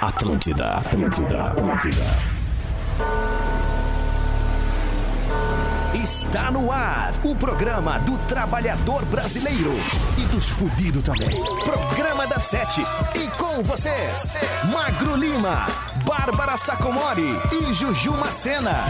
Atlântida, Atlântida, Atlântida. Está no ar o programa do trabalhador brasileiro e dos fudidos também. Programa da Sete. E com vocês, Magro Lima, Bárbara Sacomori e Juju Macena.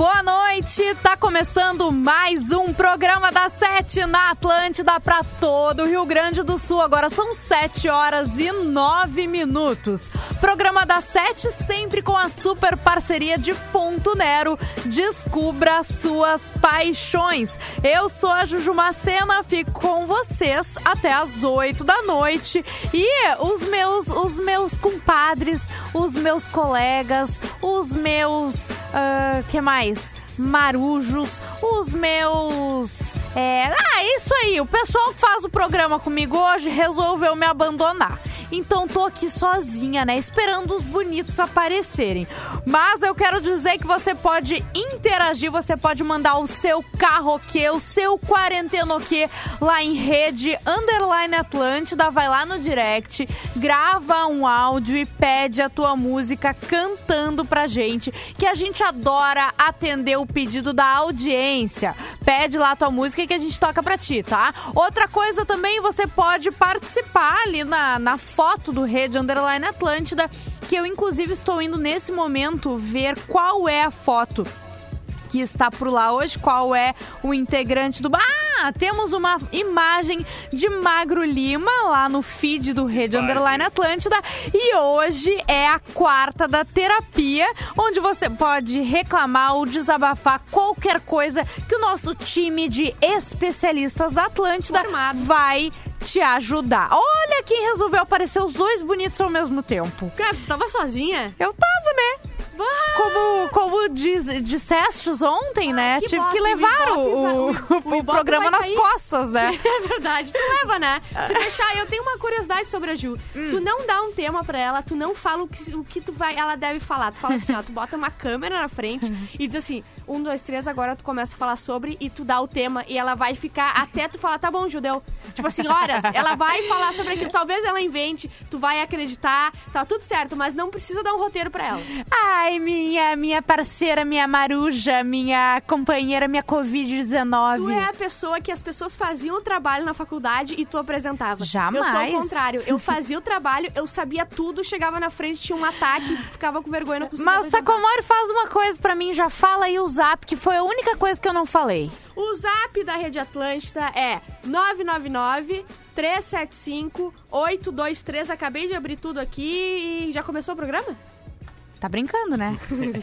Boa noite! Tá começando mais um programa da Sete na Atlântida para todo o Rio Grande do Sul. Agora são 7 horas e 9 minutos. Programa da Sete sempre com a super parceria de Ponto Nero. Descubra suas paixões. Eu sou a Juju Macena, fico com vocês até as 8 da noite. E os meus, os meus compadres, os meus colegas, os meus Uh, que mais? Marujos, os meus. É, ah, isso aí. O pessoal que faz o programa comigo hoje resolveu me abandonar. Então tô aqui sozinha, né? Esperando os bonitos aparecerem. Mas eu quero dizer que você pode interagir, você pode mandar o seu carroquê, o seu quarentenoquê lá em rede underline Atlântida, vai lá no direct, grava um áudio e pede a tua música cantando pra gente, que a gente adora atender o pedido da audiência. Pede lá a tua música que a gente toca pra ti, tá? Outra coisa também, você pode participar ali na, na foto do Rede Underline Atlântida, que eu inclusive estou indo nesse momento ver qual é a foto que está por lá hoje, qual é o integrante do. Ah, temos uma imagem de Magro Lima lá no feed do Rede Vai. Underline Atlântida. E hoje é a quarta da terapia, onde você pode reclamar ou desabafar qualquer coisa que o nosso time de especialistas da Atlântida Formados. vai te ajudar. Olha quem resolveu aparecer os dois bonitos ao mesmo tempo. Cara, tu tava sozinha? Eu tava, né? Como, como diz, dissestes ontem, né? que Tive bosta, que levar o, o, o o programa nas cair. costas, né? É verdade, tu leva, né? Se deixar, eu tenho uma curiosidade sobre a Ju. Tu não dá um tema pra ela, tu não fala o que, o que tu vai, ela deve falar. Tu fala assim, ó, tu bota uma câmera na frente e diz assim, um, dois, três, agora tu começa a falar sobre e tu dá o tema e ela vai ficar até tu falar, tá bom, Judeu. Tipo assim, horas, ela vai falar sobre aquilo. Talvez ela invente, tu vai acreditar, tá tudo certo, mas não precisa dar um roteiro pra ela. Ai, minha, minha parceira, minha maruja, minha companheira, minha Covid-19. Tu é a pessoa que as pessoas faziam o trabalho na faculdade e tu apresentava. Jamais. Eu sou o contrário. Eu fazia o trabalho, eu sabia tudo, chegava na frente, tinha um ataque, ficava com vergonha, não conseguia Mas. Sacomori faz uma coisa pra mim, já fala aí o zap, que foi a única coisa que eu não falei. O zap da Rede Atlântida é 999 375 823. Acabei de abrir tudo aqui e já começou o programa? Tá brincando, né?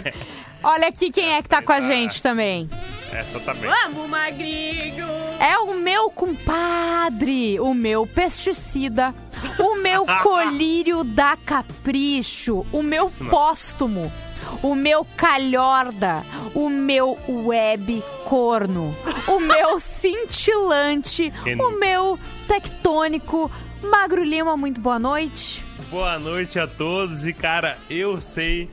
Olha aqui quem é que tá com a gente também. Essa tá bem. Vamos, magrinho! É o meu compadre, o meu pesticida, o meu colírio da capricho, o meu póstumo, o meu calhorda, o meu web corno, o meu cintilante, o meu tectônico. Magro Lima, muito boa noite. Boa noite a todos e cara, eu sei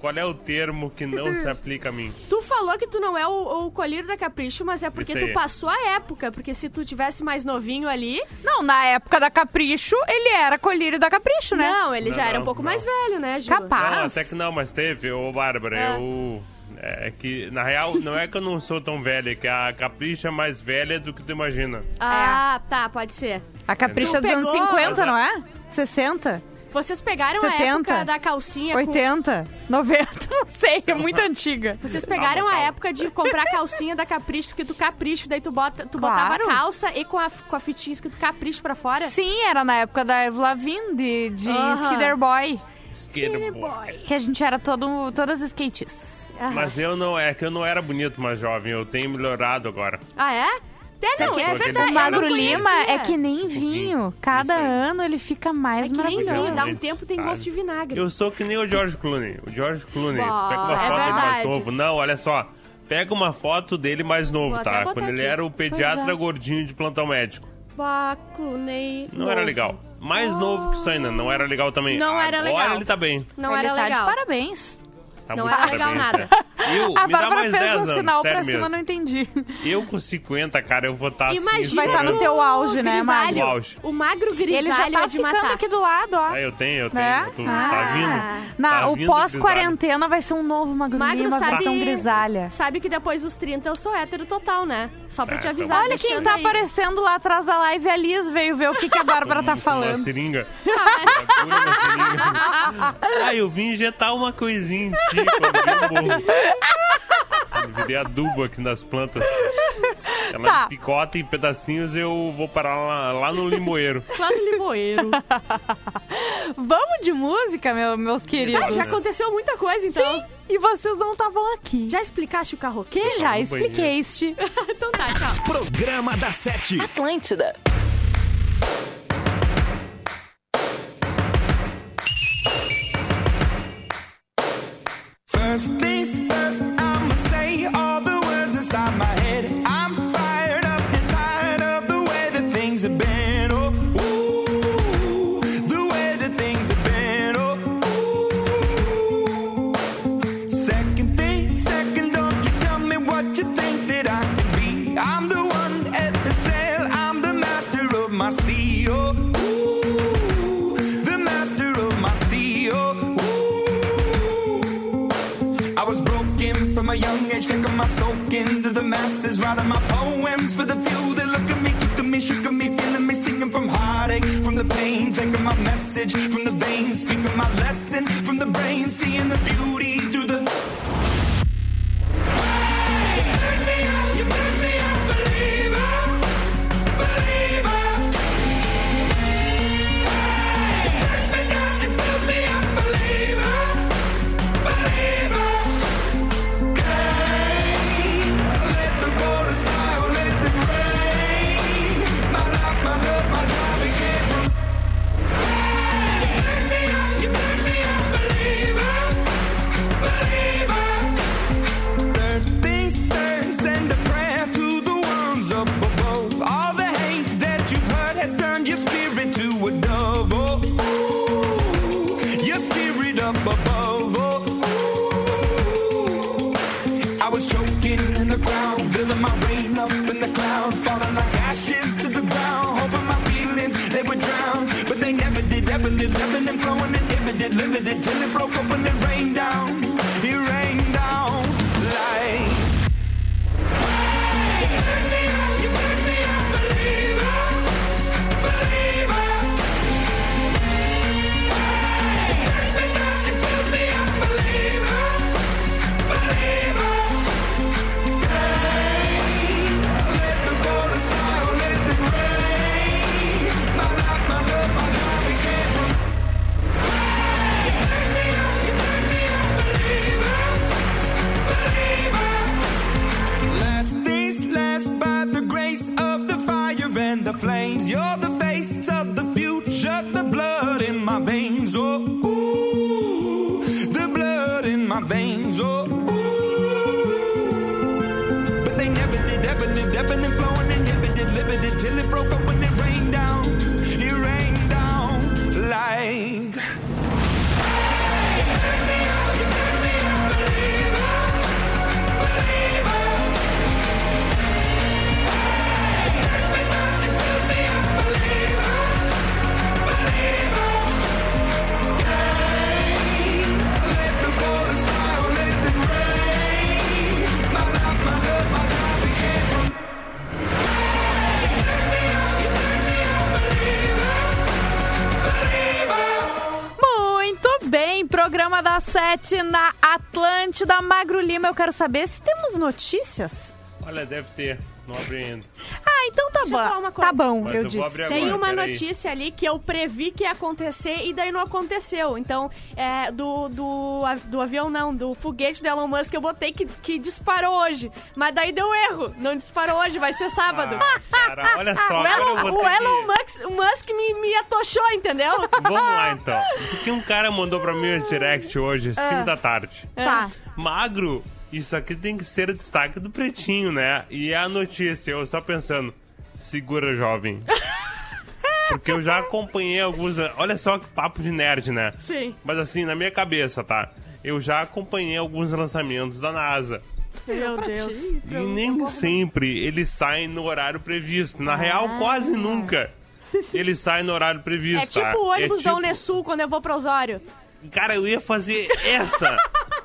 qual é o termo que não se aplica a mim. Tu falou que tu não é o, o colírio da Capricho, mas é porque Isso tu aí. passou a época. Porque se tu tivesse mais novinho ali. Não, na época da Capricho, ele era colírio da Capricho, né? Não, ele Não, já era um não, pouco não. mais velho, né, Ju? Capaz. Não, até que não, mas teve, ô Bárbara, É. eu. É que, na real, não é que eu não sou tão velha, é que a Capricha é mais velha do que tu imagina. Ah, tá, pode ser. A Capricho é dos anos pegou- 50, não é? 60? Vocês pegaram a 70? época da calcinha com... 80? 90? Não sei, é muito antiga. Vocês pegaram Calma, a época de comprar calcinha da Capricho, escrito Capricho, daí tu, bota, tu Claro. botava a calça e com a, com a fitinha escrito Capricho pra fora? Sim, era na época da Avril Lavigne, de, de Boy. Skater boy. Que a gente era todo, todas skatistas. Mas eu não, é que eu não era bonito mais jovem, eu tenho melhorado agora. Ah, é? É, não, que- é verdade. O Magro Lima é que nem vinho. Cada ano ele fica mais É maravilhoso. vinho, dá um tempo tem gosto de vinagre. Eu sou que nem o George Clooney. O George Clooney, Bah, pega uma é foto dele mais novo. Não, olha só. Pega uma foto dele mais novo, tá? Quando ele aqui. era o pediatra é. gordinho de plantão médico. Bacunei. Não era legal. Mais novo que isso ainda, não era legal também. Não era Agora legal. ele tá bem. Não ele era tá legal. de parabéns. Tá Não era legal nada. né? Eu, A me dá Bárbara mais fez 10 um anos, sinal pra cima, mesmo. não entendi. Eu com 50, cara, eu vou estar assim. Imagina Vai tá no teu auge, né. Magro? Auge. O magro grisalho Ele já é tá de ficando matar. aqui do lado, ó. Ah, eu tenho, eu tenho. Né? Tu, Ah. Tá vindo. Na, Tá o pós-quarentena vai ser um novo Magro, Magro Lima, sabe, versão grisalha. sabe que depois dos 30 eu sou hétero total, né? Só pra É, te tá avisar. Olha quem tá aí. aparecendo lá atrás da live. A Liz veio ver o que, que a Bárbara tá Uma falando. seringa. Segura uma seringa. Ah, eu vim injetar uma coisinha em ti Eu Virei adubo aqui nas plantas. Ela Tá. me picota em pedacinhos eu vou parar lá, lá no limoeiro. Lá no limoeiro. Vamos de música, meu- meus queridos. Ah, já aconteceu muita coisa, então. Sim, e vocês não estavam aqui. Já explicaste o carroquê? Já expliquei este. então tá, tchau. Programa da Sete. Atlântida. First, 7 na Atlântida. Magro Lima, eu quero saber se temos notícias. Olha, deve ter. Não abri ainda. Ah, então tá Deixa eu falar bom. uma coisa. Tá bom, Mas eu eu disse. abrir Tem agora, uma notícia ali que eu previ que ia acontecer e daí não aconteceu. Então, é, do, do, do avião não, do foguete do Elon Musk eu botei que, que disparou hoje. Mas daí deu erro. Não disparou hoje, vai ser sábado. Ah, cara, olha só, o agora Elon, o Elon que... Musk, o Musk me, me atochou, entendeu? Vamos lá, então. Porque um cara mandou pra mim um direct hoje, 5 da tarde. Tá. Magro, isso aqui tem que ser o destaque do Pretinho, né? E a notícia, eu só pensando, segura, jovem. Porque eu já acompanhei alguns... Olha só que papo de nerd, né? Sim. Mas assim, na minha cabeça, tá? eu já acompanhei alguns lançamentos da NASA. Meu Deus. E nem sempre eles saem no horário previsto. Na real, quase nunca. Eles saem no horário previsto. É tipo tá? o ônibus É da tipo- Unesul quando eu vou pra Osório. Cara, eu ia fazer essa,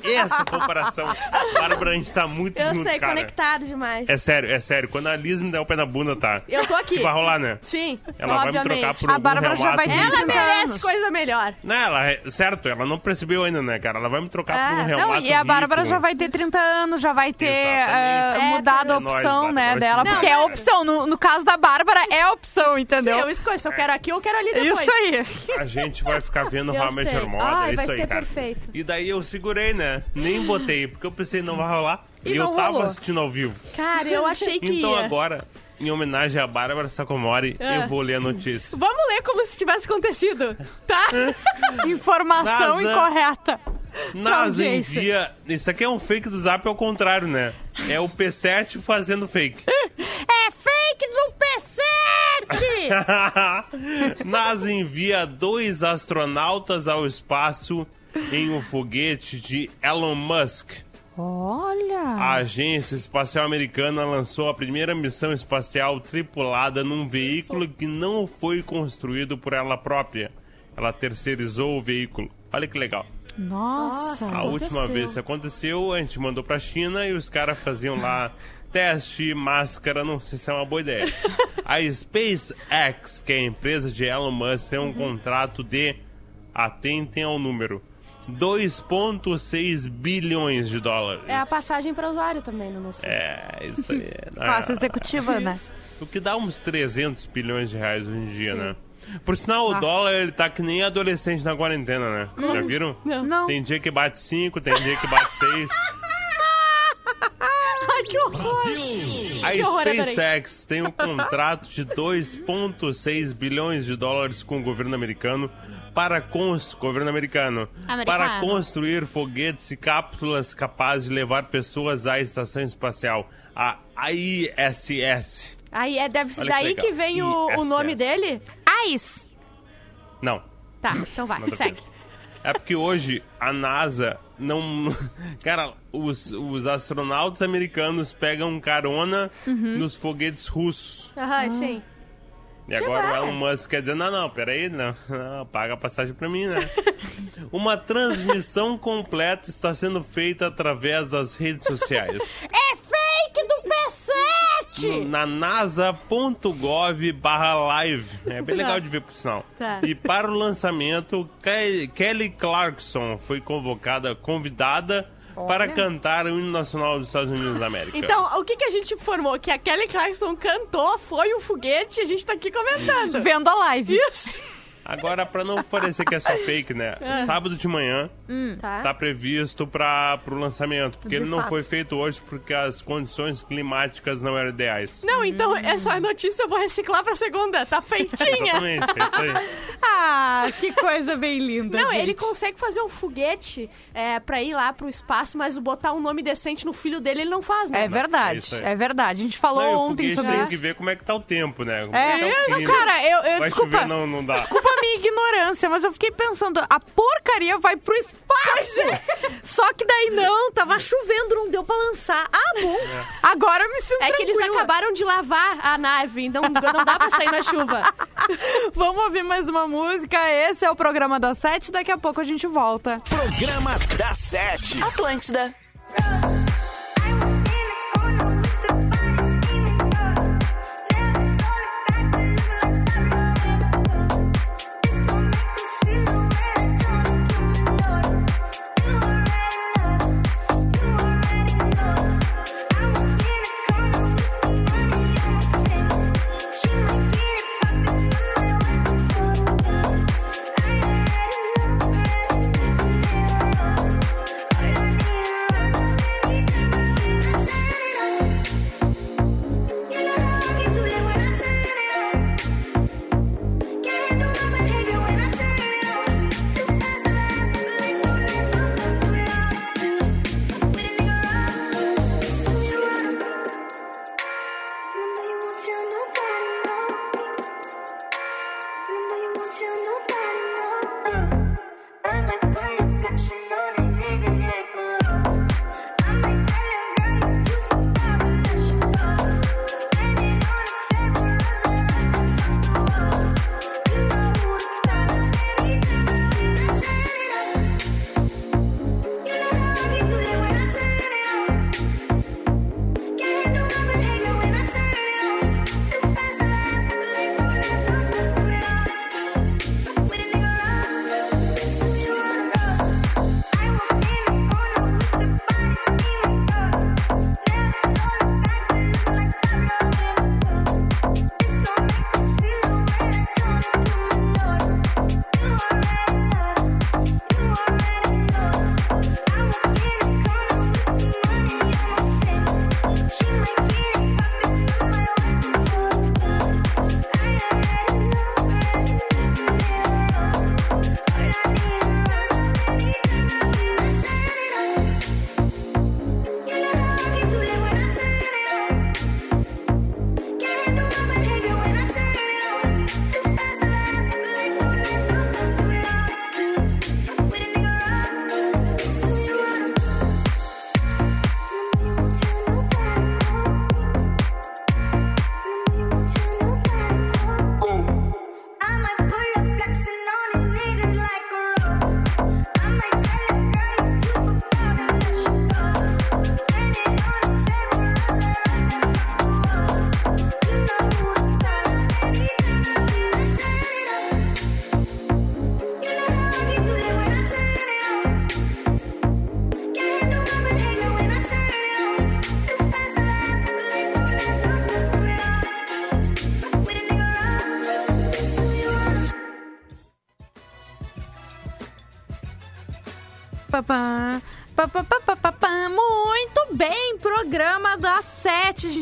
essa comparação. Bárbara, a gente tá muito Eu junto, sei, cara. conectado demais. É sério, é sério. Quando a Liz me der o pé na bunda, tá? Eu tô aqui. Que vai rolar, né? Sim, Ela vai me obviamente. trocar por A Bárbara já vai Ela 30 merece anos. coisa melhor. Não, ela, é- certo, ela não percebeu ainda, né, cara? Ela vai me trocar por um Ah, reumato Não, e a Bárbara rico. já vai ter 30 anos, já vai ter eh, É, mudado a é nóis, opção, Bárbara, né, dela. se Porque é Não, opção. No, no caso da Bárbara, é opção, Sim, entendeu? eu escolho se eu quero aqui ou quero ali depois. Isso aí. A gente vai ficar vendo Eu How I Ai, é vai aí, ser perfeito. E daí eu segurei, né? Nem botei, porque eu pensei, não vai rolar. E E, eu tava rolou. assistindo ao vivo. Cara, eu achei que Então ia. agora, em homenagem à Bárbara Sacomori, Ah. eu vou ler a notícia. Vamos ler como se tivesse acontecido, tá? Informação NASA. incorreta. NASA audiência. envia... Isso aqui é um fake do Zap ao contrário, né? É o P7 fazendo fake. É fake do P7! NASA envia dois astronautas ao espaço em um foguete de Elon Musk. Olha! A Agência Espacial Americana lançou a primeira missão espacial tripulada num veículo que não foi construído por ela própria. Ela terceirizou o veículo. Olha que legal. Nossa! A última vez que aconteceu, a gente mandou pra China e os caras faziam lá teste, máscara, não sei se é uma boa ideia. A SpaceX, que é a empresa de Elon Musk, tem um contrato de, atentem ao número, 2,6 bilhões de dólares. É a passagem para usuário também, no nosso. É, isso aí. Classe Ah, executiva, né? O que dá uns 300 bilhões de reais hoje em dia, né? Por sinal, Ah. o dólar ele tá que nem adolescente na quarentena, né? Já viram? Não. Tem dia que bate 5, tem dia que bate 6. Ai, que horror! A Que horror, adorei. SpaceX tem um contrato de 2,6 bilhões de dólares com o governo americano para governo americano, Americano. para construir foguetes e cápsulas capazes de levar pessoas à estação espacial, a ISS. Aí é, deve ser Olha que daí legal. que vem o, o ISS. nome dele? AIS! Não, Tá, então vai, nada segue. É porque hoje a NASA não. Cara, os, os astronautas americanos pegam carona Uhum. nos foguetes russos. Aham, sim. E agora o. Elon Musk quer dizer, não, não, peraí, não, não, paga a passagem pra mim, né? Uma transmissão completa está sendo feita através das redes sociais. É fake do P7! Na nasa.gov barra live. É bem legal de ver, por sinal. Tá. E para o lançamento, Ke- Kelly Clarkson foi convocada, convidada para cantar o hino nacional dos Estados Unidos da América. Então, o que, que a gente informou? Que a Kelly Clarkson cantou, foi um foguete e a gente tá aqui comentando. Vendo a live. Isso. Agora, para não parecer que é só fake, né? Sábado de manhã, Tá. tá previsto para o lançamento, porque De ele não fato. foi feito hoje porque as condições climáticas não eram ideais. Não, então essa notícia eu vou reciclar pra segunda. Tá feitinha. Exatamente, é isso aí. Ah, que coisa bem linda. Não, gente. ele consegue fazer um foguete é, pra ir lá pro espaço, mas botar um nome decente no filho dele ele não faz, né? É É verdade, aí. é verdade. A gente falou Não, ontem sobre tem isso. que ver como é que tá o tempo, né? Como É, que tá clima. cara, eu, eu desculpa. chover, não, não dá. Desculpa a minha ignorância, mas eu fiquei pensando, a porcaria vai pro espaço! Só que daí não, tava chovendo, não deu pra lançar. Ah, bom. Agora eu me sinto É que eles tranquila. acabaram de lavar a nave, então não dá pra sair na chuva. Vamos ouvir mais uma música. Esse é o programa das sete. Daqui a pouco a gente volta. Programa da Sete. Atlântida.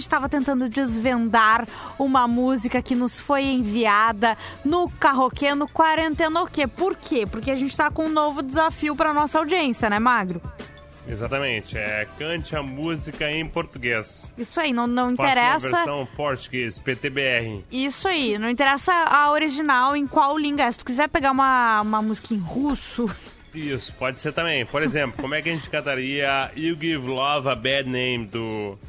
Gente estava tentando desvendar uma música que nos foi enviada no Carroquê, no Quarentenoquê. Por quê? Porque a gente tá com um novo desafio para nossa audiência, né, Magro? Exatamente, é cante a música em português. Isso aí, não, não Faça uma interessa. versão português, PTBR. Isso aí, não interessa a original em qual língua é. Se tu quiser pegar uma, uma música em russo, Isso, pode ser também. Por exemplo, como é que a gente cantaria You Give Love a Bad Name do,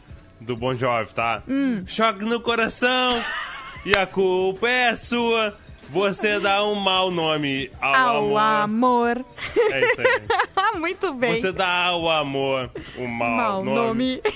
do Bon Jovi, tá? Hum. Choque no coração e a culpa é sua. Você dá um mau nome ao, ao amor. amor. É isso aí. Muito bem. Você dá ao amor um mau, Mau nome. nome.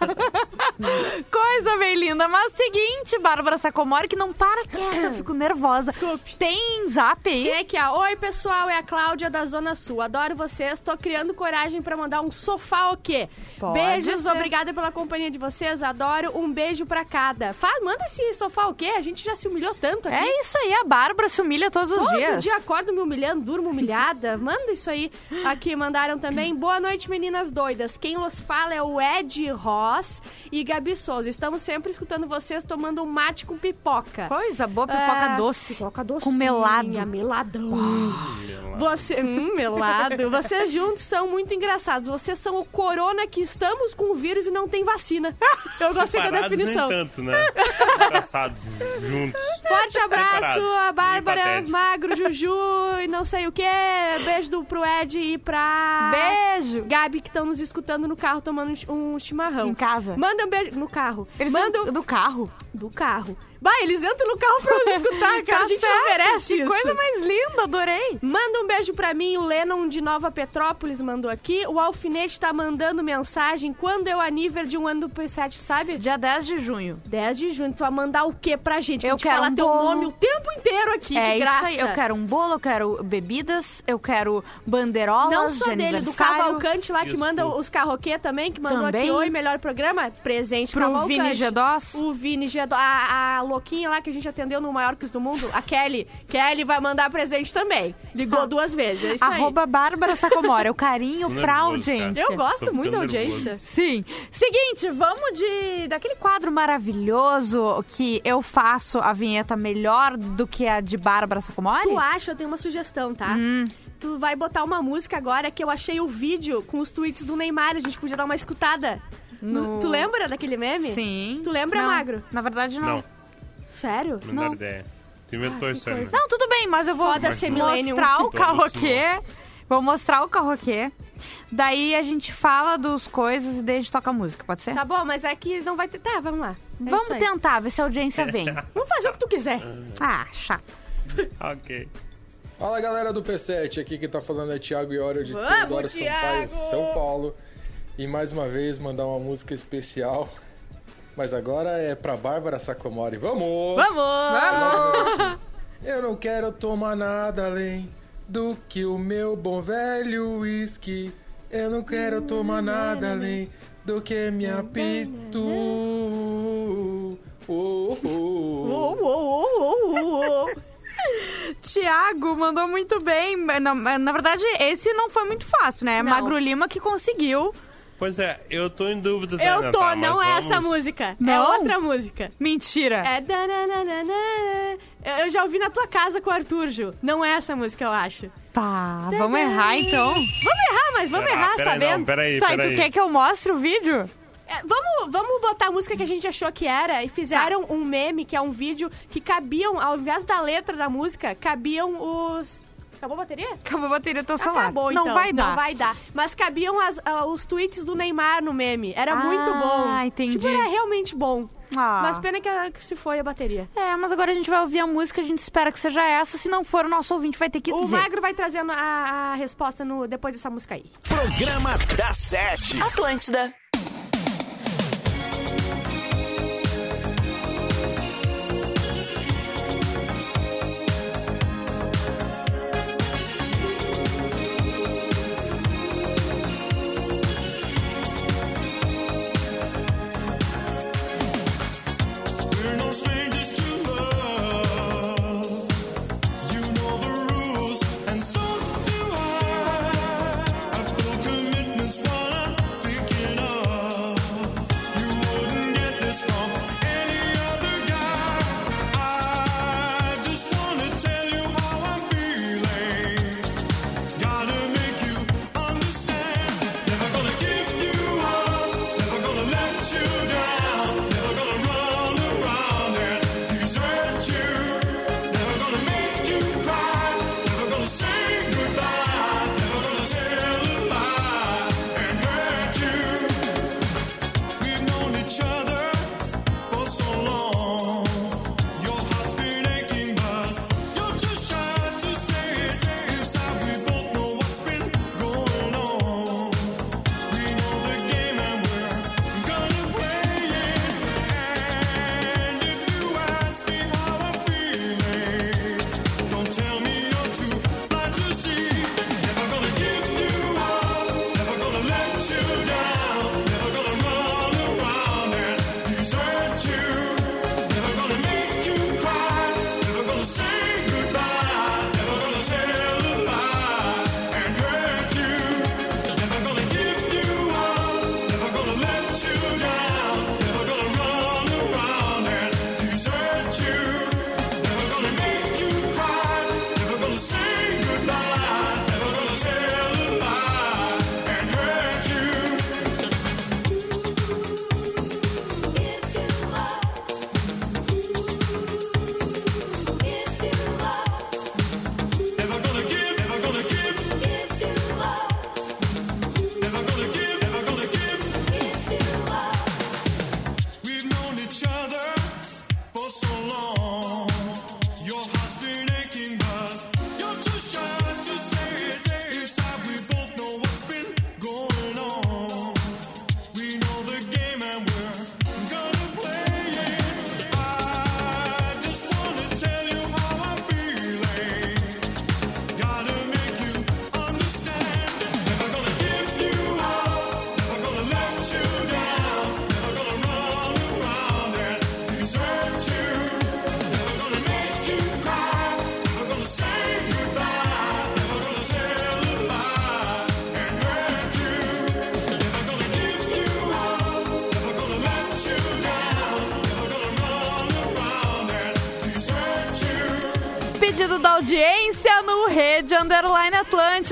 Coisa bem linda. Mas seguinte, Bárbara Sacomori, que não para quieta, eu fico nervosa. Desculpe. Tem zap aí? Tem aqui, ó. Oi, pessoal, é a Cláudia da Zona Sul. Adoro vocês. Tô criando coragem pra mandar um sofá o quê? Pode Beijos, ser. obrigada pela companhia de vocês. Adoro. Um beijo pra cada. Fala, manda esse sofá o quê? A gente já se humilhou tanto aqui. É isso aí, a Bárbara se humilha todos os Todo dias. dia acordo me humilhando, durmo humilhada. Manda isso aí. Aqui mandaram também. Boa noite, meninas doidas. Quem nos fala é o Ed Ross e Gabi Souza. Estamos sempre escutando vocês tomando um mate com pipoca. Coisa boa, pipoca É, doce. Pipoca doce. Com melado. Meladão. Você, hum, melado. Vocês juntos são muito engraçados. Vocês são o corona que estamos com o vírus e não tem vacina. Eu gostei da definição. nem tanto, né? Abraçados, juntos. Forte abraço, Separados. a Bárbara. Magro, Juju e não sei o que. Beijo do, pro Ed e pra Beijo. Gabi que estão nos escutando no carro tomando um chimarrão. Casa. Manda um beijo no carro. Eles Manda um- do carro. do carro. Vai, eles entram no carro pra nos escutar, cara. a gente Tá certo. merece Que isso. coisa mais linda, adorei. Manda um beijo pra mim, o Lennon de Nova Petrópolis mandou aqui. O Alfinete tá mandando mensagem quando é o aniversário de um ano do P7, sabe? Dia 10 de junho. 10 de junho. Tu vai mandar o que pra gente? Eu a gente quero falar um teu bolo. nome o tempo inteiro aqui, é de graça. isso aí, eu quero um bolo, eu quero bebidas, eu quero bandeirolas Não só de dele, do. Cavalcante lá, que Isso manda tudo. os carroquê também, que mandou Também. aqui, oi, melhor programa, presente Pro Cavalcante. Vini Gedós. O Vini Gedós, a, a louquinha lá que a gente atendeu no Maior que do Mundo, a Kelly. Kelly vai mandar presente também. Ligou duas vezes, é isso aí. Arroba Bárbara Sacomora, é o carinho Tô pra nervoso, audiência. Eu Tô gosto muito da nervoso. audiência. Sim. Seguinte, vamos de daquele quadro maravilhoso que eu faço a vinheta melhor do que a de Bárbara Sacomori? Tu acha, eu tenho uma sugestão, tá? Hum. Tu vai botar uma música agora que eu achei o vídeo com os tweets do Neymar, a gente podia dar uma escutada. No- Tu lembra daquele meme? Sim. Tu lembra, Não, Magro? Na verdade, não. Não, Sério? menor Não. ideia. Tu inventou isso aí, né? Não, tudo bem, mas eu vou millennium. mostrar o Todos carroquê. Vou mostrar o carroquê. Daí a gente fala dos coisas e daí a gente toca a música, pode ser? Tá bom, mas é que não vai ter. Tá, vamos lá. É Vamos isso aí. tentar, ver se a audiência vem. Vamos fazer o que tu quiser. Ah, chato. Ok. Fala galera do P7, aqui quem tá falando é Thiago Iório de Vamos, Teodoro Sampaio, Thiago! São Paulo. E mais uma vez mandar uma música especial. Mas agora é pra Bárbara Sacomori. Vamos! Vamos! Eu não quero tomar nada além do que o meu bom velho whisky. Eu não quero tomar nada além do que minha pitu. Oh, oh, oh. Tiago mandou muito bem. Na, na verdade, esse não foi muito fácil, né? Não. Magro Lima que conseguiu. Pois é, eu tô em dúvida se Eu tô, tá, não é vamos- essa música. É Não? outra música. Mentira. É. dananana. Eu já ouvi na tua casa com o Arthur, Ju. Não é essa música, eu acho. Tá, vamos errar então. Vamos errar, mas vamos Será? errar Peraí, sabendo. Não, peraí, Tá, e tu quer que eu mostre o vídeo? É, vamos, vamos botar a música que a gente achou que era e fizeram Tá. um meme, que é um vídeo que cabiam, ao invés da letra da música, cabiam os. Acabou a bateria? Acabou a bateria do teu celular. Acabou, não então. vai dar. Não vai dar. Mas cabiam as- ah, os tweets do Neymar no meme. Era Ah, muito bom. entendi. Tipo, era realmente bom. Ah. Mas pena que, a- que se foi a bateria. É, mas agora a gente vai ouvir a música, a gente espera que seja essa. Se não for, o nosso ouvinte vai ter que O dizer. Magro vai trazendo a, a resposta no, depois dessa música aí. Programa da Sete. Atlântida.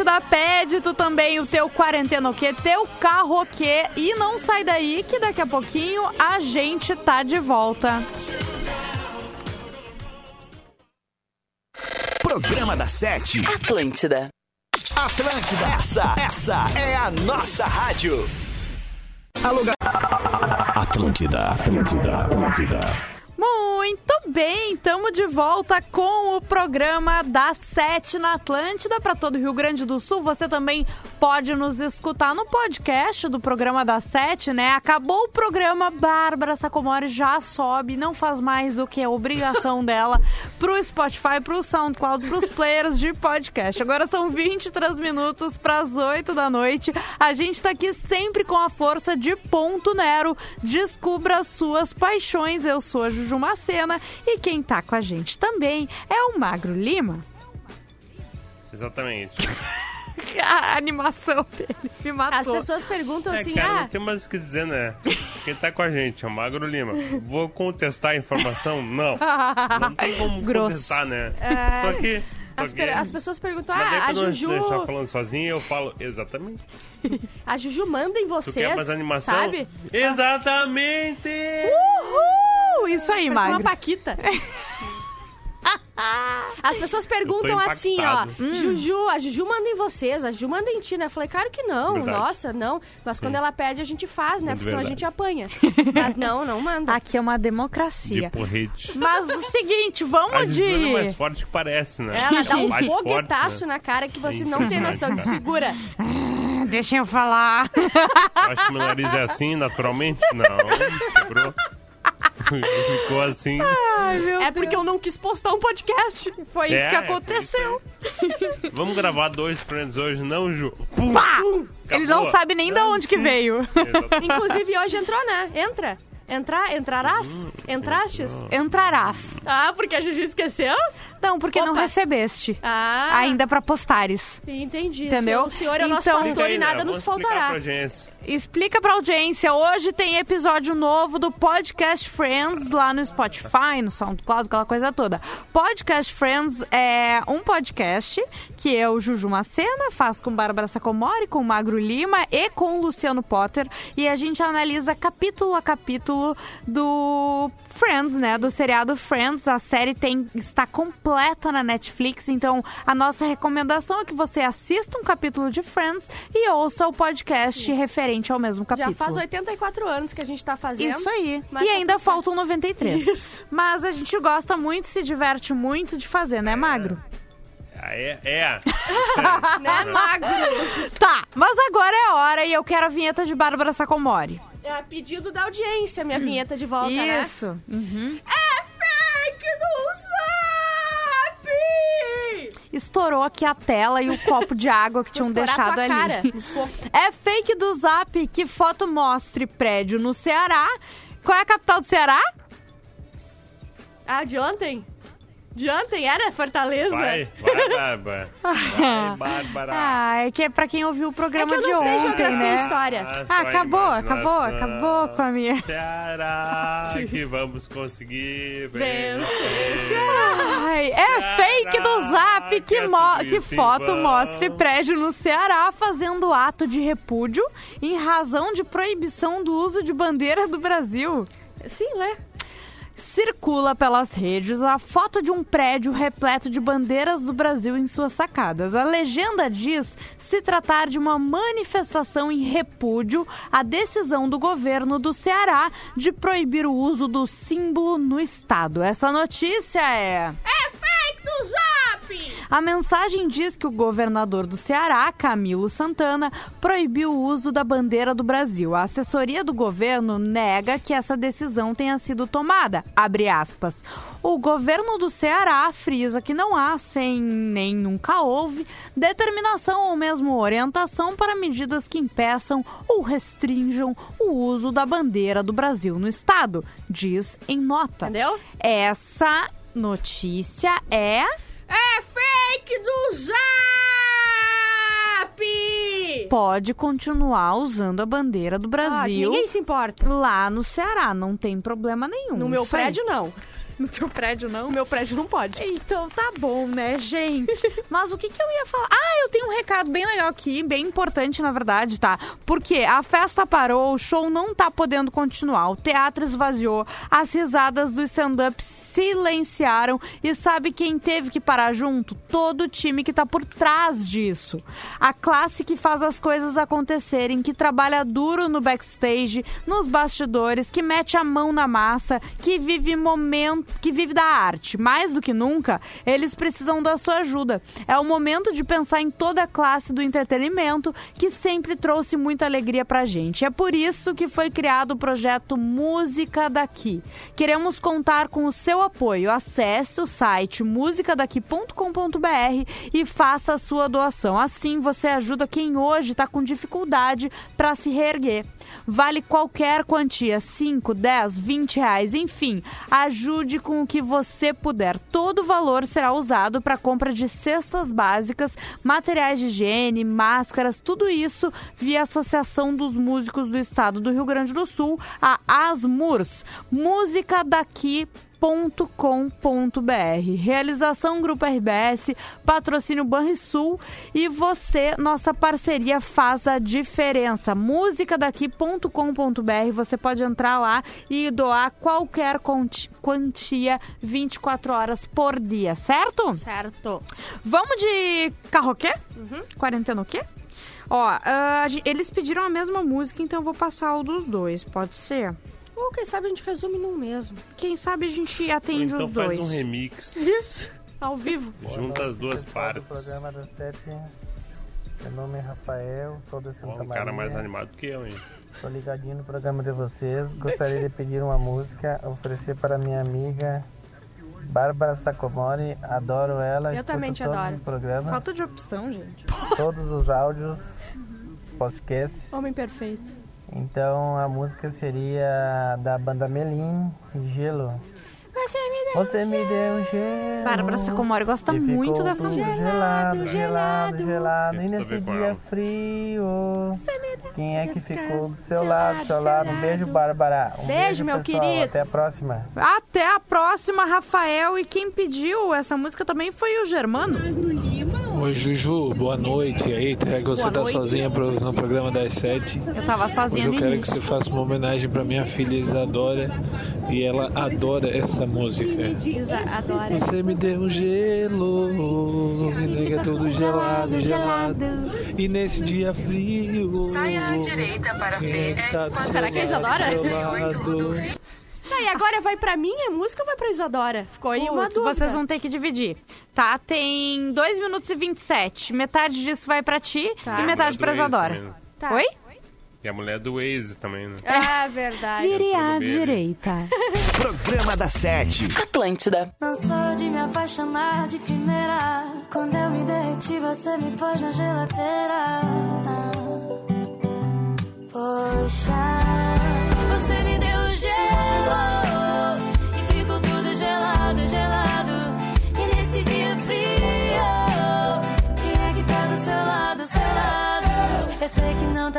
Atlântida. Pede tu também o teu quarentena o quê? Teu carro o quê? E não sai daí que daqui a pouquinho a gente tá de volta. Programa da Sete. Atlântida. Atlântida. Essa, essa é a nossa rádio. Alô, ga- Atlântida, Atlântida, Atlântida. Bem, estamos de volta com o programa da Sete na Atlântida para todo o Rio Grande do Sul. Você também pode nos escutar no podcast do programa da Sete, né? Acabou o programa, Bárbara Sacomori já sobe, não faz mais do que a obrigação dela pro Spotify, pro SoundCloud, pros players de podcast. Agora são 23 minutos para as 8 da noite. A gente tá aqui sempre com a força de Ponto Nero. Descubra as suas paixões. Eu sou a Juju Macena e quem tá com a gente também é o Magro Lima. Exatamente. A animação dele me matou. As pessoas perguntam É, assim, cara, ah, não tem mais o que dizer, né? Quem tá com a gente é o Magro Lima. Vou contestar a informação? Não. Não tem como Grosso. contestar, né? É. Aqui. Tô as, per- as pessoas perguntam, Mas ah, a Juju, deixar falando sozinho, eu falo exatamente. a Juju manda em Tu vocês, quer mais animação? sabe? Exatamente! Uhul! Isso aí, Parece uma paquita. As pessoas perguntam assim, ó, impactado. Juju, a Juju manda em vocês, a Juju manda em ti, né? Eu falei, claro que não, Verdade. nossa, não. Mas quando ela pede, a gente faz, né? Muito Porque senão a gente apanha. Mas não, não manda. Aqui é uma De democracia. porrete. Mas o seguinte, A vamos Juju é mais de. forte que parece, né? Ela dá um Bate forte, foguetaço né? na cara que você Sim, não tem noção, desfigura. Deixa eu falar. Acho que meu nariz é assim, naturalmente? Não, quebrou. Ficou assim. Ai, meu É porque eu não quis postar um podcast. Foi isso É, que é aconteceu. Vamos gravar dois Friends hoje, não, Ju? Pum! Pá! Acabou. Ele não sabe nem de onde que veio. Exatamente. Inclusive, hoje entrou, né? Entra. Entrar, entrarás? Entrastes? Entrarás. Ah, porque a Juju esqueceu? Não, porque não Opa. recebeste. Ah, Ainda pra postares. entendi. Entendeu? O senhor é o nosso Então- pastor e nada nos faltará. pra audiência. Explica pra audiência. Hoje tem episódio novo do Podcast Friends lá no Spotify, no SoundCloud, aquela coisa toda. Podcast Friends é um podcast que eu, Juju Macena, faço com Bárbara Sacomori, com Magro Lima e com Luciano Potter. E a gente analisa capítulo a capítulo do Friends, né? Do seriado Friends. A série tem, está completa na Netflix, então a nossa recomendação é que você assista um capítulo de Friends e ouça o podcast referente ao mesmo capítulo. Já faz 84 anos que a gente tá fazendo. Isso aí. mas e tá ainda tudo faltam 93. Mas a gente gosta muito, se diverte muito de fazer, né, Magro? Ah, É, é. Né, magro? Tá, mas agora é a hora e eu quero a vinheta de Bárbara Sacomori. É a pedido da audiência, minha vinheta de volta, né? Isso. Uhum. É fake do Zap! Estourou aqui a tela e o copo de água que tinham estourar deixado tua ali. Cara. É fake do Zap que foto mostre prédio no Ceará. Qual é a capital do Ceará? Ah, de ontem? De ontem era Fortaleza? Vai, vai, Bárbara. Vai, Bárbara. Ah, é que é pra quem ouviu o é programa que eu de não sei ontem, geografia né? e história. Ah, Ah, acabou, acabou, acabou com a minha. Ceará, que vamos conseguir vencer. Ai, é fake do Zap que, mo- Caraca, que foto vão. mostre prédio no Ceará fazendo ato de repúdio em razão de proibição do uso de bandeira do Brasil. Sim, lê. Circula pelas redes a foto de um prédio repleto de bandeiras do Brasil em suas sacadas. A legenda diz se tratar de uma manifestação em repúdio à decisão do governo do Ceará de proibir o uso do símbolo no estado. Essa notícia é. É do Zap! A mensagem diz que o governador do Ceará, Camilo Santana, proibiu o uso da bandeira do Brasil. A assessoria do governo nega que essa decisão tenha sido tomada. Abre aspas. O governo do Ceará frisa que não há, sem nem nunca houve, determinação ou mesmo orientação para medidas que impeçam ou restringam o uso da bandeira do Brasil no estado, diz em nota. Entendeu? Essa notícia é. É fake do Zap! pode continuar usando a bandeira do Ah, Brasil ninguém se importa. lá no Ceará. Não tem problema nenhum. No meu Isso aí. prédio, não. No teu prédio, não? O meu prédio não pode. Então tá bom, né, gente? Mas o que que eu ia falar? Ah, eu tenho um recado bem legal aqui, bem importante, na verdade, tá? Porque a festa parou, o show não tá podendo continuar, o teatro esvaziou, as risadas do stand-up silenciaram e sabe quem teve que parar junto? Todo o time que tá por trás disso. A classe que faz as coisas acontecerem, que trabalha duro no backstage, nos bastidores, que mete a mão na massa, que vive momento, que vive da arte. Mais do que nunca, eles precisam da sua ajuda. É o momento de pensar em toda a classe do entretenimento que sempre trouxe muita alegria pra gente. É por isso que foi criado o projeto Música Daqui. Queremos contar com o seu apoio. Acesse o site musicadaqui.com.br e faça a sua doação. Assim você ajuda quem hoje está com dificuldade para se reerguer. Vale qualquer quantia, 5, 10, 20 reais, enfim. Ajude com o que você puder. Todo o valor será usado para compra de cestas básicas, materiais de higiene, máscaras, tudo isso via Associação dos Músicos do Estado do Rio Grande do Sul, a ASMURS. Música daqui com.br Realização Grupo RBS, patrocínio Banrisul e você, nossa parceria faz a diferença. Musicadaqui.com.br, você pode entrar lá e doar qualquer quantia 24 horas por dia, certo? Certo. Vamos de carroquê? Quarentena o quê? Ó, gen- eles pediram a mesma música, então eu vou passar o dos dois, pode ser? Ou quem sabe a gente resume num mesmo. Quem sabe a gente Ou atende então os faz dois. um remix, Isso. Ao vivo. junta as duas do partes. programa das sete. Meu nome é Rafael, sou Ó, Santa um Maria. cara mais animado que eu, hein? Tô ligadinho no programa de vocês. Gostaria de pedir uma música, oferecer para minha amiga Bárbara Sacomori. Adoro ela. Eu também te todos adoro. os programas, Falta de opção, gente. todos os áudios, podcasts. Homem perfeito. Então a música seria da banda Melim, Gelo. Você me deu Você me deu gelo. Bárbara Sacomori gosta E muito ficou dessa música. Gelado, gelado, gelado. E nesse dia frio, quem é que ficou do seu Gelado, lado, seu lado? Um beijo. Bárbara. Um Beijo, meu pessoal. querido. Até a próxima. Até a próxima, Rafael. E quem pediu essa música também foi o Germano. Oi, Juju, boa noite. E aí, que você Boa tá noite. sozinha no programa das sete. Eu tava sozinha Hoje eu quero que você faça uma homenagem pra minha filha Isadora. E ela adora essa música. Adora. Você me deu um gelo, me nega tudo gelado, gelado. E nesse dia frio. Saia à direita para é que tá Será que é Isadora? do seu lado? Ah, e agora vai pra mim a música ou vai pra Isadora? Ficou aí uma Putz, dúvida. vocês vão ter que dividir. Tá, tem 2 minutos e 27. Metade disso vai pra ti Tá. e metade pra Isadora. né? Tá. Oi? E a mulher do Waze também, né? É verdade. Vire Tudo à bem, direita. Programa da Sete. Atlântida. Não sou de me apaixonar de primeira. Quando eu me derreti, você me pôs na geladeira. Poxa, você me deu gelo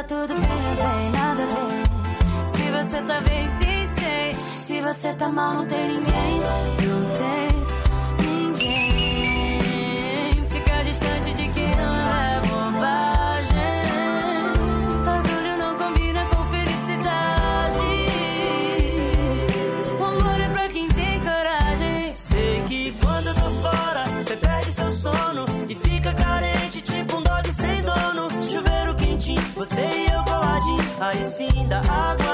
tudo bem, tem nada bem. Se você tá bem, tem sei. Se você tá mal, não tem ninguém. Não tem sim dá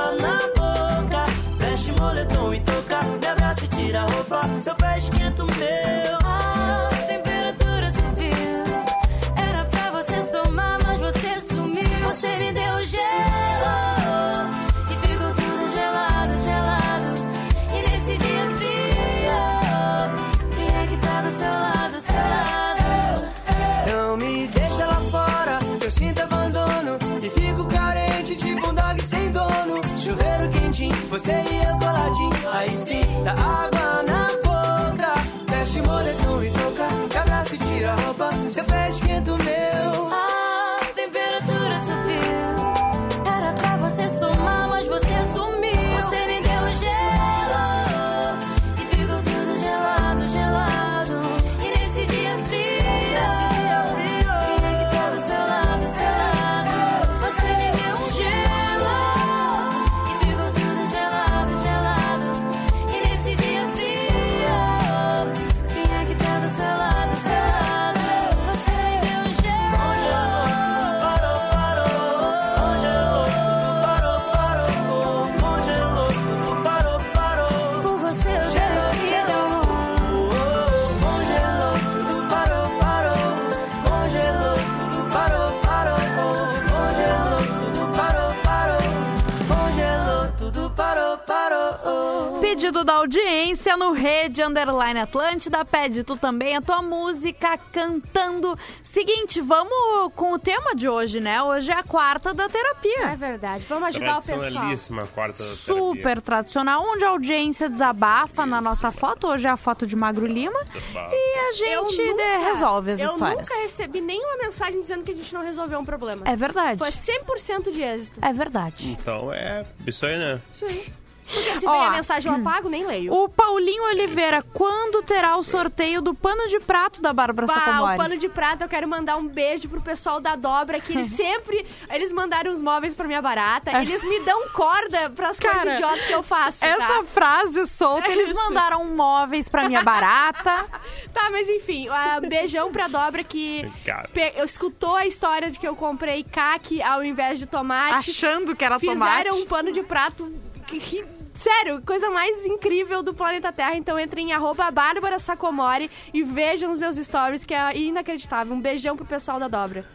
pedido da audiência no Rede Underline Atlântida. Pede tu também a tua música cantando. Seguinte, vamos com o tema de hoje, né? Hoje é a quarta da terapia. É verdade. Vamos ajudar o pessoal. Tradicionalíssima quarta da Super terapia. tradicional, onde a audiência desabafa na nossa foto. Hoje é a foto de Magro Lima. Desabafa. E a Eu gente nunca- resolve as eu histórias. nunca recebi nenhuma mensagem dizendo que a gente não resolveu um problema. É verdade. Foi 100% de êxito. É verdade. Então é isso aí, né? Isso aí. Porque se Ó, vem a mensagem eu apago, nem leio. O Paulinho Oliveira, quando terá o sorteio do pano de prato da Bárbara Bah, Sacomori? o pano de prata, eu quero mandar um beijo pro pessoal da Dobra, que eles sempre... Eles mandaram os móveis pra minha barata. Eles me dão corda pras Cara, coisas idiotas que eu faço, Essa tá? frase solta, É eles mandaram móveis pra minha barata. Tá, mas enfim, ah, beijão pra Dobra que pe- escutou a história de que eu comprei caque ao invés de tomate. achando que era Fizeram tomate. um pano de prato que- que- Sério, coisa mais incrível do planeta Terra. Então entrem em arroba Bárbara Sacomori e vejam os meus stories, que é inacreditável. Um beijão pro pessoal da dobra.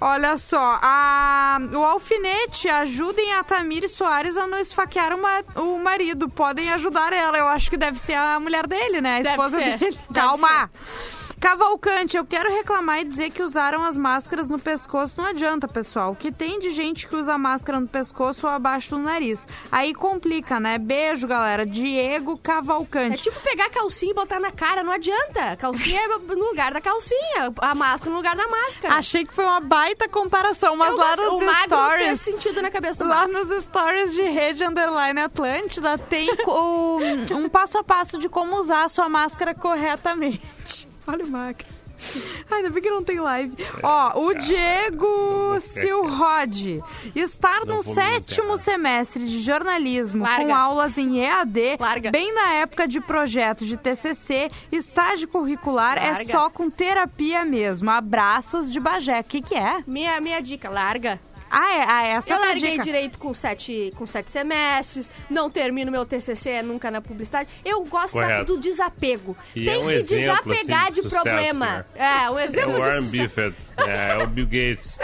Olha só, a- o alfinete, ajudem a Tamiri Soares a não esfaquear o, ma- o marido. Podem ajudar ela. Eu acho que deve ser a mulher dele, né? A esposa ser. dele. Calma. Cavalcante, eu quero reclamar e dizer que usaram as máscaras no pescoço. Não adianta, pessoal. O que tem de gente que usa máscara no pescoço ou abaixo do nariz? Aí complica, né? Beijo, galera. Diego É Cavalcante. tipo pegar a calcinha e botar na cara, não adianta. Calcinha é no lugar da calcinha, a máscara no lugar da máscara. Achei que foi uma baita comparação, mas Eu lá gosto- nos o magro stories... fez sentido na cabeça do Lá magro. nos stories de Rede Underline Atlântida tem o- um passo a passo de como usar a sua máscara corretamente. Olha o macro. Ai, ainda bem que não tem live. Ó, o Diego Silrod. Estar no sétimo semestre de jornalismo Larga. com aulas em EAD, Larga. bem na época de projeto de TCC, estágio curricular, é Larga. só com terapia mesmo. Abraços de Bagé. O que que é? Minha, minha dica, larga. Ah, é, ah, essa Eu é larguei dica. direito com sete, com sete semestres, não termino meu TCC nunca na publicidade. Eu gosto Correto. do desapego. E Tem é um que exemplo, desapegar assim, de de, sucesso, problema. né? É, o É exemplo o de Warren. Buffett, é, é o Bill Gates,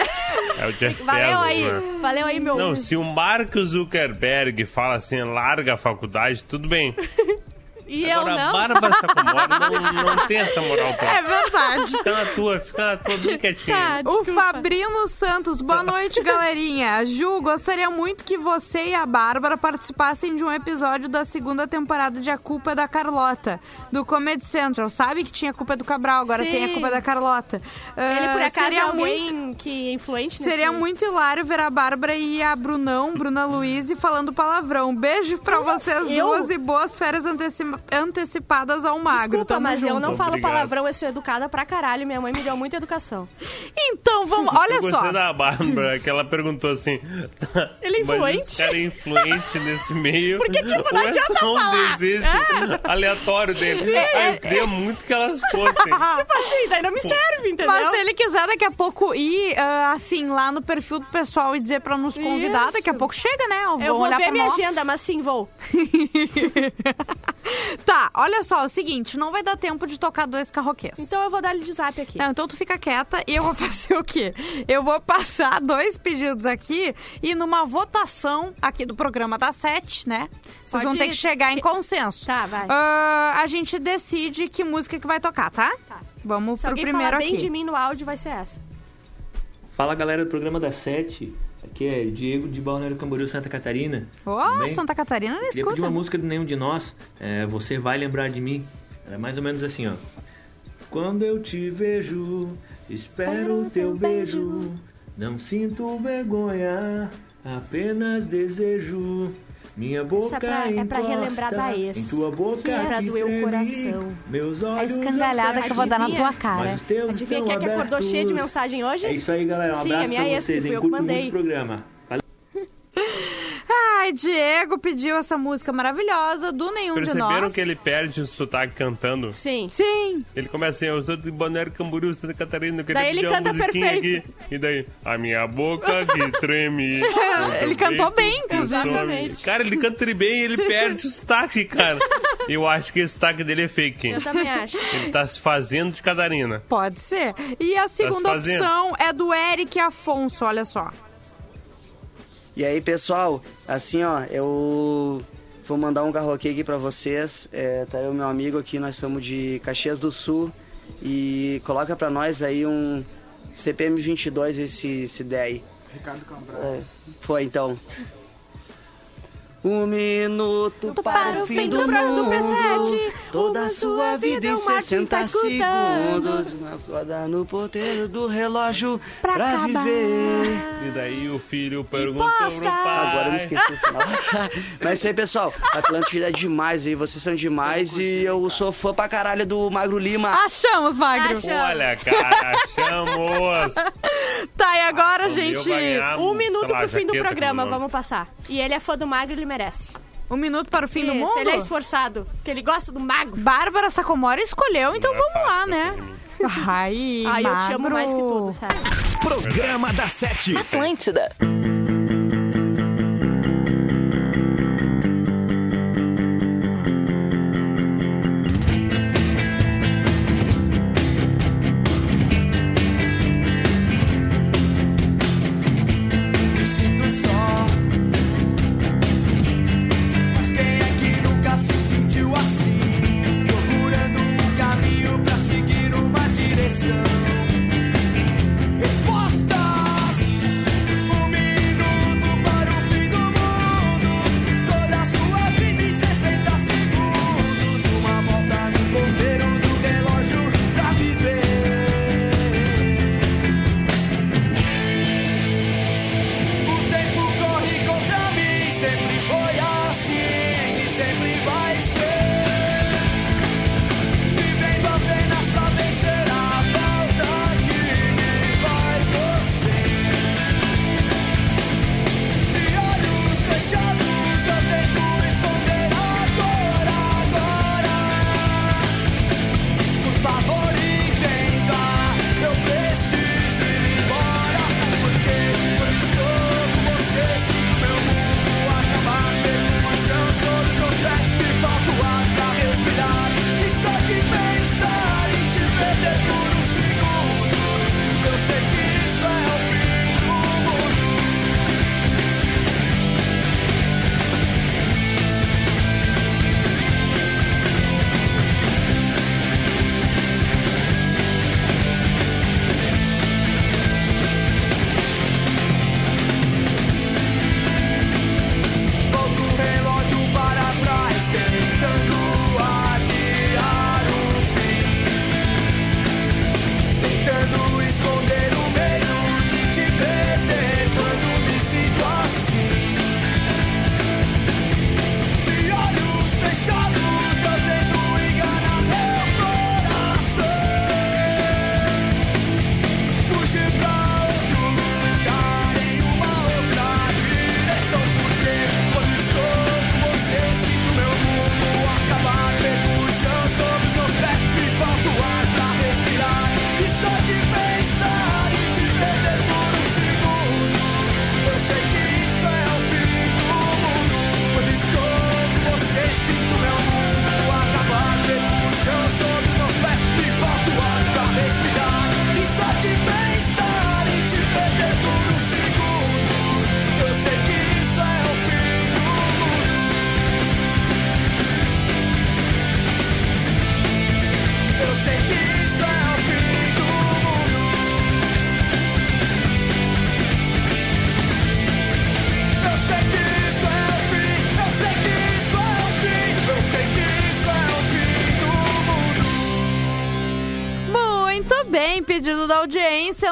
é o Jeff Valeu Bezos, aí, né? valeu aí, meu... Não, se o Mark Zuckerberg fala assim, larga a faculdade, tudo bem. e eu Agora, a não. Bárbara Sacomori não, não tem essa moral toda. É verdade. Fica na tua, fica na tua, bem quietinho. Tá, O. Fabrino Santos, boa noite, galerinha. Ju, gostaria muito que você e a Bárbara participassem de um episódio da segunda temporada de A Culpa é da Carlota, do Comedy Central. Sabe que tinha a culpa do Cabral, agora Sim. tem a culpa da Carlota. Ele, por Ah, acaso, seria é alguém muito que é influente nesse... Seria muito hilário ver a Bárbara e a Brunão, Bruna Luiz, falando palavrão. Beijo pra vocês eu? duas e boas férias anteci- antecipadas ao magro. Desculpa, Tamo mas eu junto. não falo Obrigado. palavrão, eu sou educada pra caralho. Minha mãe me deu muita educação. Então, vamos. Olha Eu só. gostei da Bárbara, que ela perguntou assim... Ele é Mas influente? esse cara é influente nesse meio? Porque, tipo, não ou é adianta só um falar. desejo aleatório dele? Ah, eu queria muito que elas fossem. tipo assim, daí não me serve, entendeu? Mas se ele quiser daqui a pouco ir, ah, assim, lá no perfil do pessoal e dizer pra nos convidar, Isso. daqui a pouco chega, né? Eu vou olhar ver pra minha nós. agenda, mas sim, vou. Tá, olha só, é o seguinte, não vai dar tempo de tocar dois carroquês. Então eu vou dar-lhe de zap aqui. Não, então tu fica quieta e eu vou fazer o quê? Eu vou passar dois pedidos aqui e numa votação aqui do programa da Sete, né? Vocês Pode vão ter ir. que chegar em consenso. Tá, vai. Ah, a gente decide que música que vai tocar, tá? Tá. Vamos Se pro primeiro falar bem aqui. de mim no áudio, vai ser essa. Fala galera do programa da Sete, aqui é Diego de Balneário Camboriú, Santa Catarina. Tudo bem? Santa Catarina não escuta. pedir uma música do Nenhum de Nós, é, Você Vai Lembrar de Mim. É mais ou menos assim, ó. Quando eu te vejo, espero o teu beijo, não sinto vergonha, apenas desejo. Minha boca é pra- é pra relembrar encosta da ex, Em tua boca que é pra doer o coração. Meus A olhos escangalhada que eu vou dar na tua cara. Mas os teus Adivinha quem é que acordou cheia de mensagem hoje? É isso aí, galera. Um Sim, abraço a minha pra ex, vocês, que hein? Curto mandei. muito o programa. Diego pediu essa música maravilhosa do Nenhum de Perceberam Nós. que ele perde o sotaque cantando? Sim. Sim. Ele começa assim, eu sou de Balneário Camboriú, Santa Catarina, eu queria Daí ele pedir uma canta musiquinha perfeito. aqui. E daí, a minha boca que treme. Ele cantou bem, exatamente. Cara, ele canta bem e ele perde o sotaque, cara. Eu acho que esse sotaque dele é fake. Eu também acho. Ele tá se fazendo de Catarina. Pode ser. E a segunda Tá fazendo. opção é do Eric Afonso, olha só. E aí, pessoal, assim, ó, eu Vou mandar um carro aqui pra vocês. É, tá eu e meu amigo aqui, nós somos de Caxias do Sul. E coloca pra nós aí um CPM 22 esse, esse ideia aí. Ricardo Cambrai. É, foi então. Um minuto para o fim do do mundo. presente. Toda a sua vida em o Martin 60 tá escutando. segundos. Uma corda no ponteiro do relógio Pra pra, viver. E daí o filho perguntou pro pai. Agora eu me esqueci o final. Mas é isso aí, pessoal. Atlântida é demais aí. Vocês são demais. E eu sou fã pra caralho do Magro Lima. Achamos, Magro. Olha, cara, achamos! Tá, e agora, O meu gente? ganhar, Um minuto lá, pro fim do programa, vamos passar. E ele é fã do magro, ele merece. Um minuto para o fim do Isso, mundo? ele é esforçado, porque ele gosta do magro. Bárbara Sacomori escolheu, então Não é vamos lá, né? Ai, Ai, eu te amo magro. mais que tudo, sério. Programa da Sete. Atlântida.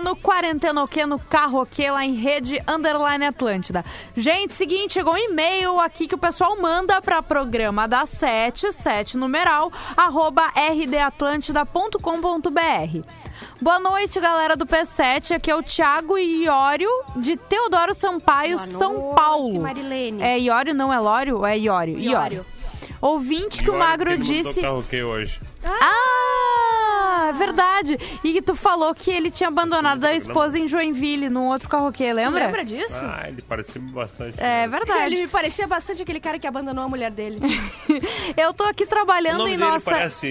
No Quarentena o quê? No Carro o quê? Lá em Rede Underline Atlântida. Gente, seguinte, chegou um e-mail aqui que o pessoal manda para programa da 7, 7 numeral, arroba rdatlântida.com.br. Boa noite, galera do P7. Aqui é o Thiago Iório, de Teodoro Sampaio, Boa São noite, Paulo. Marilene. É Iório, não é Lório? É Iório? Iório. Ouvinte que o Magro disse. carro que hoje. Ah! é verdade. E tu falou que ele tinha abandonado a esposa em Joinville, num outro carroquê, lembra? lembra disso? Ah, ele parecia bastante. É verdade. Ele me parecia bastante aquele cara que abandonou a mulher dele. Eu tô aqui O trabalhando nome em dele nossa. parece,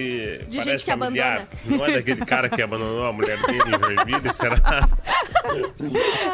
De parece gente que familiar. abandona. Não é daquele cara que abandonou a mulher dele em Joinville, será?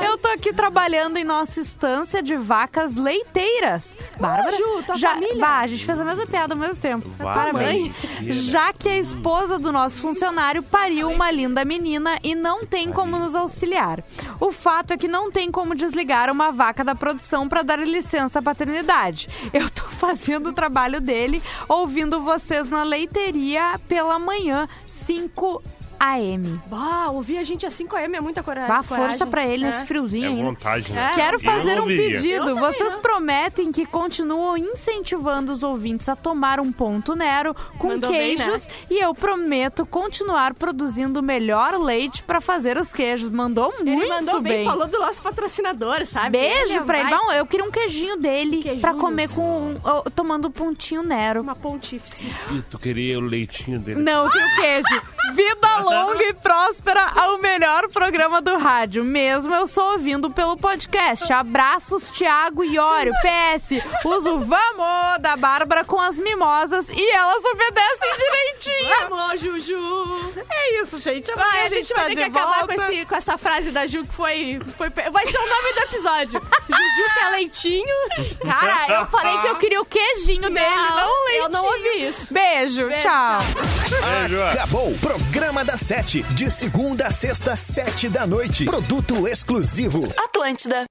Eu tô aqui trabalhando em nossa estância de vacas leiteiras. Bárbara, Ju, tua já, família. Bah, a gente fez a mesma piada ao mesmo tempo. Parabéns. Já que a esposa do nosso funcionário pariu uma linda menina e não tem como nos auxiliar. O fato é que não tem como desligar uma vaca da produção para dar licença à paternidade. Eu tô fazendo o trabalho dele, ouvindo vocês na leiteria pela manhã, 5 AM. Bah, ouvir a gente às 5am é muita cora Dá coragem. força pra ele É. nesse friozinho É ainda. vontade, né? Quero fazer um pedido. Vocês não. prometem que continuam incentivando os ouvintes a tomar um ponto Nero com Mandou bem, né? queijos e eu prometo continuar produzindo o melhor leite pra fazer os queijos. Mandou muito Ele mandou bem, bem. falou do nosso patrocinador, sabe? Beijo pra ele. Não, eu queria um queijinho dele Queijinhos. pra comer com tomando pontinho Nero. Uma pontífice. E tu queria o leitinho dele. Não, eu quero queijo. Vida longa e próspera ao melhor programa do rádio. Mesmo eu só ouvindo pelo podcast. Abraços, Thiago e Iório. PS, uso Vamos da Bárbara com as mimosas e elas obedecem direitinho. Vamos, Juju! É isso, gente. Vai, a gente tá vai ter de que acabar volta. com, esse- com essa frase da Ju que foi, foi. Vai ser o nome do episódio. Juju que é leitinho. Cara, eu falei que eu queria o queijinho dele, não o leitinho. Eu não ouvi isso. Beijo, Beijo, tchau. Beijo. Acabou. Programa da Sete. De segunda a sexta, sete da noite. Produto exclusivo. Atlântida.